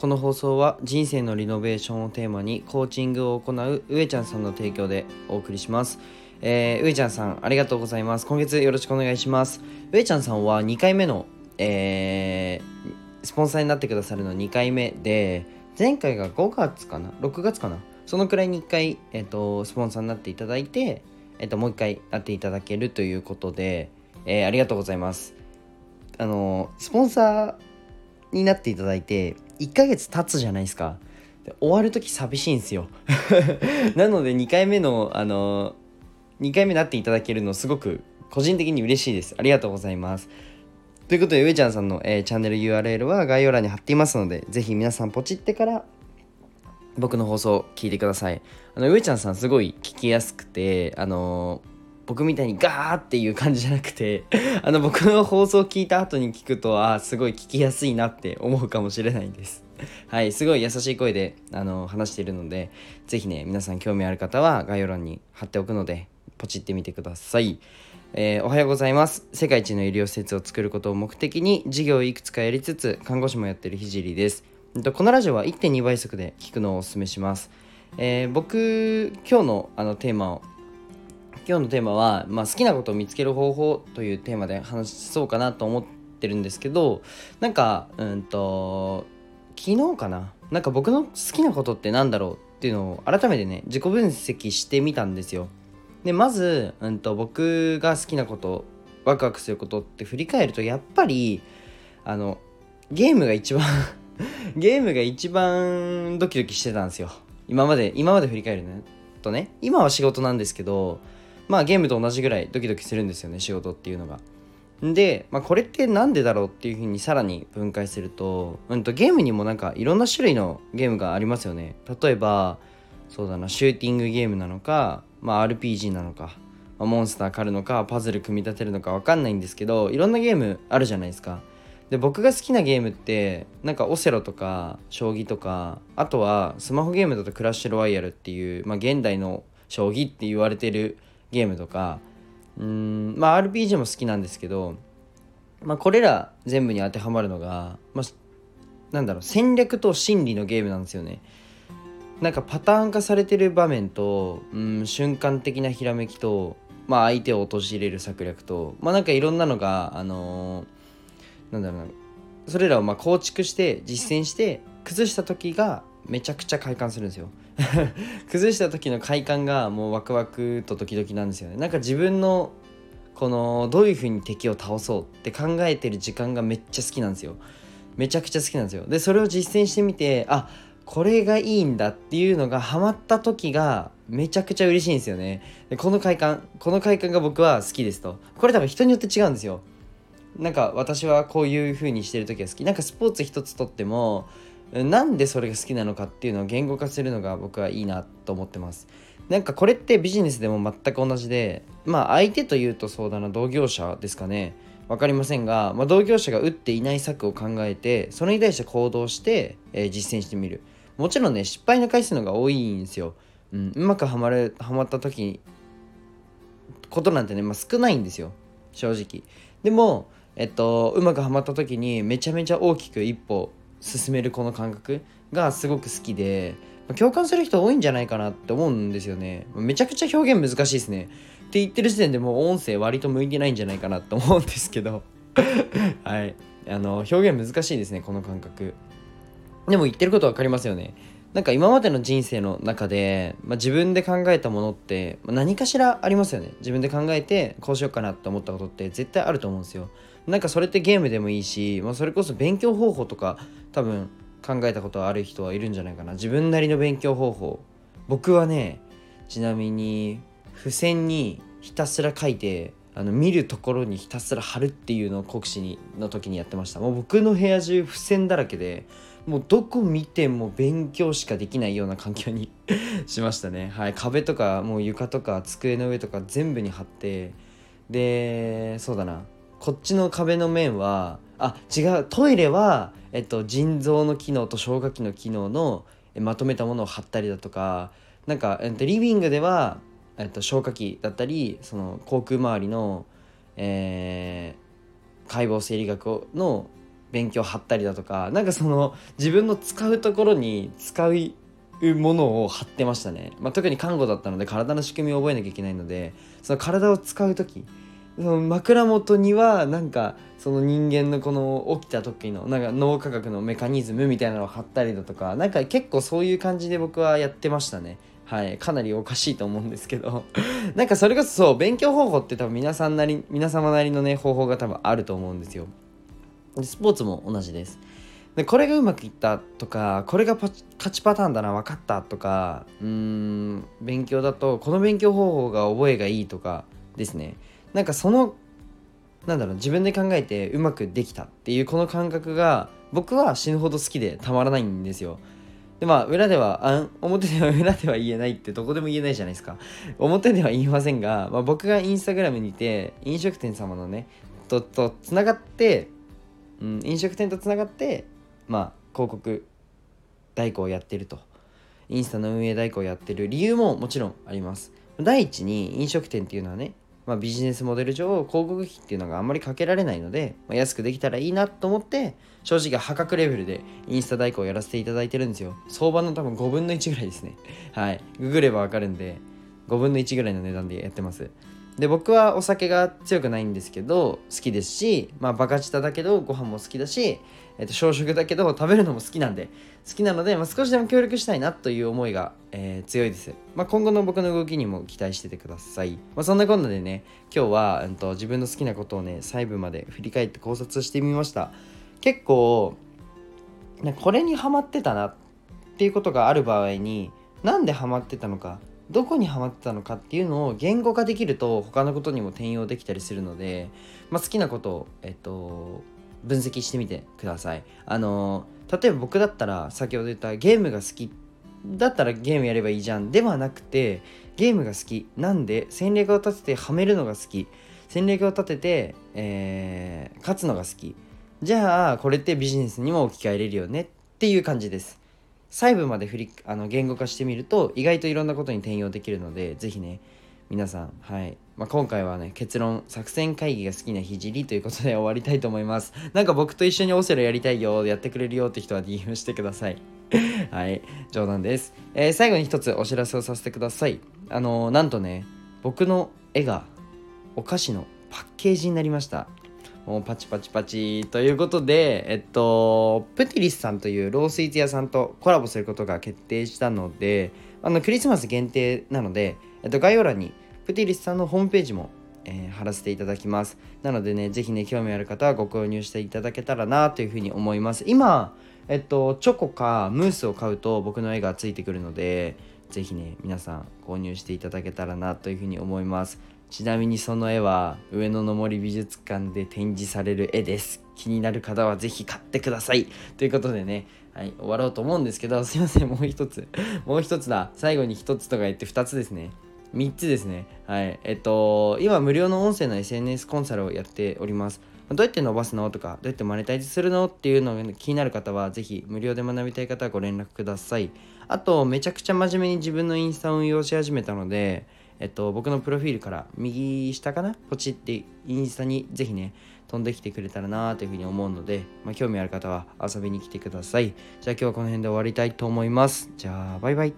この放送は人生のリノベーションをテーマにコーチングを行う上ちゃんさんの提供でお送りします。えー、上ちゃんさんありがとうございます。今月よろしくお願いします。上ちゃんさんは2回目の、えー、スポンサーになってくださるの2回目で、前回が5月かな ?6 月かな？そのくらいに1回、えーと、スポンサーになっていただいて、えーと、もう1回やっていただけるということで、えー、ありがとうございます。あのスポンサーになっていただいて1ヶ月経つじゃないですか。で終わる時寂しいんですよ。なので2回目のあの2回目になっていただけるのすごく個人的に嬉しいです。ありがとうございます。ということで上ちゃんさんの、えー、チャンネル URL は概要欄に貼っていますのでぜひ皆さんポチってから僕の放送を聞いてください。あの上ちゃんさんすごい聞きやすくてあの僕みたいにガーっていう感じじゃなくて あの僕の放送聞いた後に聞くとあすごい聞きやすいなって思うかもしれないです。はいすごい優しい声であの話しているので是非ね皆さん興味ある方は概要欄に貼っておくのでポチってみてください。えー、おはようございます。世界一の医療施設を作ることを目的に事業をいくつかやりつつ看護師もやってるひじりです。このラジオは1.2倍速で聞くのをおすすめします、えー、僕今日のあのテーマを今日のテーマは、まあ、好きなことを見つける方法というテーマで話そうかなと思ってるんですけどなんかうんと昨日かな？なんか僕の好きなことって何だろうっていうのを改めてね自己分析してみたんですよ。でまず、うんと、僕が好きなことワクワクすることって振り返るとやっぱりあのゲームが一番 ゲームが一番ドキドキしてたんですよ。今まで今まで振り返るとね。今は仕事なんですけどまあゲームと同じぐらいドキドキするんですよね仕事っていうのが。で、まあ、これって何でだろうっていうふうにさらに分解すると,、うん、とゲームにもなんかいろんな種類のゲームがありますよね。例えばそうだなシューティングゲームなのか、まあ、RPG なのか、まあ、モンスター狩るのかパズル組み立てるのか分かんないんですけどいろんなゲームあるじゃないですか。で僕が好きなゲームってなんかオセロとか将棋とかあとはスマホゲームだとクラッシュロワイヤルっていう、まあ、現代の将棋って言われてるゲームとかうんまあ RPG も好きなんですけど、まあ、これら全部に当てはまるのが、まあ、なんだろう戦略と心理のゲームなんですよね。なんかパターン化されてる場面とうん瞬間的なひらめきと、まあ、相手を陥れる策略とまあなんかいろんなのがあのー、なんだろうなそれらをまあ構築して実践して崩した時がめちゃくちゃ快感するんですよ。崩した時の快感がもうワクワクとドキドキなんですよね。なんか自分のこのどういう風に敵を倒そうって考えてる時間がめっちゃ好きなんですよ。めちゃくちゃ好きなんですよ。でそれを実践してみてあこれがいいんだっていうのがハマった時がめちゃくちゃ嬉しいんですよね。でこの快感この快感が僕は好きですと。これ多分人によって違うんですよ。なんか私はこういう風にしてる時が好き。なんかスポーツ一つとってもなんでそれが好きなのかっていうのを言語化するのが僕はいいなと思ってます。なんかこれってビジネスでも全く同じでまあ相手というとそうだな同業者ですかね。分かりませんが、まあ、同業者が打っていない策を考えてそれに対して行動して、えー、実践してみる。もちろんね失敗の回数のが多いんですよ、うん、うまくはまるはまった時ことなんてね、まあ、少ないんですよ。正直。でもえっとうまくはまった時にめちゃめちゃ大きく一歩進めるこの感覚がすごく好きで共感する人多いんじゃないかなって思うんですよね。めちゃくちゃ表現難しいですね。って言ってる時点でもう音声割と向いてないんじゃないかなと思うんですけど。はい。あの表現難しいですねこの感覚。でも言ってること分かりますよね。なんか今までの人生の中で、まあ、自分で考えたものって、まあ、何かしらありますよね。自分で考えてこうしようかなって思ったことって絶対あると思うんですよ。なんかそれってゲームでもいいし、まあ、それこそ勉強方法とか多分考えたことある人はいるんじゃないかな。自分なりの勉強方法。僕はねちなみに付箋にひたすら書いてあの見るところにひたすら貼るっていうのを国試にの時にやってました。もう僕の部屋中付箋だらけでもうどこ見ても勉強しかできないような環境に しましたね。はい。壁とかもう床とか机の上とか全部に貼って。でそうだな。こっちの壁の面はあ違うトイレは、えっと、腎臓の機能と消化器の機能のまとめたものを貼ったりだとかなんか、えっと、リビングでは、えっと、消化器だったりその口腔周りの、えー、解剖生理学の勉強を貼ったりだとかなんかその自分の使うところに使うものを貼ってましたね、まあ、特に看護だったので体の仕組みを覚えなきゃいけないのでその体を使う時その枕元にはなんかその人間のこの起きた時のなんか脳科学のメカニズムみたいなのを貼ったりだとかなんか結構そういう感じで僕はやってましたね。はい。かなりおかしいと思うんですけど。なんかそれこそそう勉強方法って多分皆さんなり皆様なりのね方法が多分あると思うんですよ。でスポーツも同じです。でこれがうまくいったとかこれが勝ちパターンだな分かったとかうーん勉強だとこの勉強方法が覚えがいいとかですね。なんかそのなんだろう自分で考えてうまくできたっていうこの感覚が僕は死ぬほど好きでたまらないんですよ。でまあ裏ではあ表では裏では言えないってどこでも言えないじゃないですか。表では言いませんが、まあ、僕がインスタグラムにて飲食店様のねととつながって、うん、飲食店とつながってまあ広告代行をやってると。インスタの運営代行をやってる理由ももちろんあります。第一に飲食店っていうのはねまあ、ビジネスモデル上広告費っていうのがあんまりかけられないので、まあ、安くできたらいいなと思って正直破格レベルでインスタ代行をやらせていただいてるんですよ。相場の多分5分の1ぐらいですね。はい。ググればわかるんで。5分の1ぐらいの値段でやってます。で僕はお酒が強くないんですけど好きですしまあバカ舌だけどご飯も好きだしえっと、小食だけど食べるのも好きなんで好きなので、まあ、少しでも協力したいなという思いが、えー、強いです、まあ、今後の僕の動きにも期待しててください、まあ、そんなこんなでね今日は、うんと、自分の好きなことをね細部まで振り返って考察してみました。結構これにハマってたなっていうことがある場合になんでハマってたのかどこにハマってたのかっていうのを言語化できると他のことにも転用できたりするので、まあ、好きなことを、えっと、分析してみてください。あの例えば僕だったら先ほど言ったゲームが好きだったらゲームやればいいじゃん。ではなくてゲームが好きなんで戦略を立ててはめるのが好き。戦略を立てて、えー、勝つのが好き。じゃあこれってビジネスにも置き換えれるよねっていう感じです。細部まで振りあの言語化してみると意外といろんなことに転用できるので是非ね皆さん、はい。まあ、今回はね、結論、作戦会議が好きなひじりということで終わりたいと思います。なんか僕と一緒にオセロやりたいよ、やってくれるよって人は DM してください。はい、冗談です。えー、最後に一つお知らせをさせてください。あのー、なんとね、僕の絵がお菓子のパッケージになりました。もうパチパチパチということで、えっと、プティリスさんというロースイーツ屋さんとコラボすることが決定したので、あのクリスマス限定なので、えっと、概要欄にプティリスさんのホームページも、えー、貼らせていただきます。なのでね、ぜひね、興味ある方はご購入していただけたらなというふうに思います。今、えっと、チョコかムースを買うと僕の絵がついてくるので、ぜひね、皆さん購入していただけたらなというふうに思います。ちなみにその絵は上野の森美術館で展示される絵です。気になる方はぜひ買ってください。ということでね、はい、終わろうと思うんですけど、すいません、もう一つ。もう一つだ。最後に一つとか言って二つですね。3つですね。はい。えっと、今無料の音声の SNS コンサルをやっております。どうやって伸ばすのとか、どうやってマネタイズするの？っていうのが気になる方は、ぜひ無料で学びたい方はご連絡ください。あと、めちゃくちゃ真面目に自分のインスタを運用し始めたので、えっと、僕のプロフィールから右下かな？ポチってインスタにぜひね、飛んできてくれたらなというふうに思うので、まあ、興味ある方は遊びに来てください。じゃあ今日はこの辺で終わりたいと思います。じゃあ、バイバイ。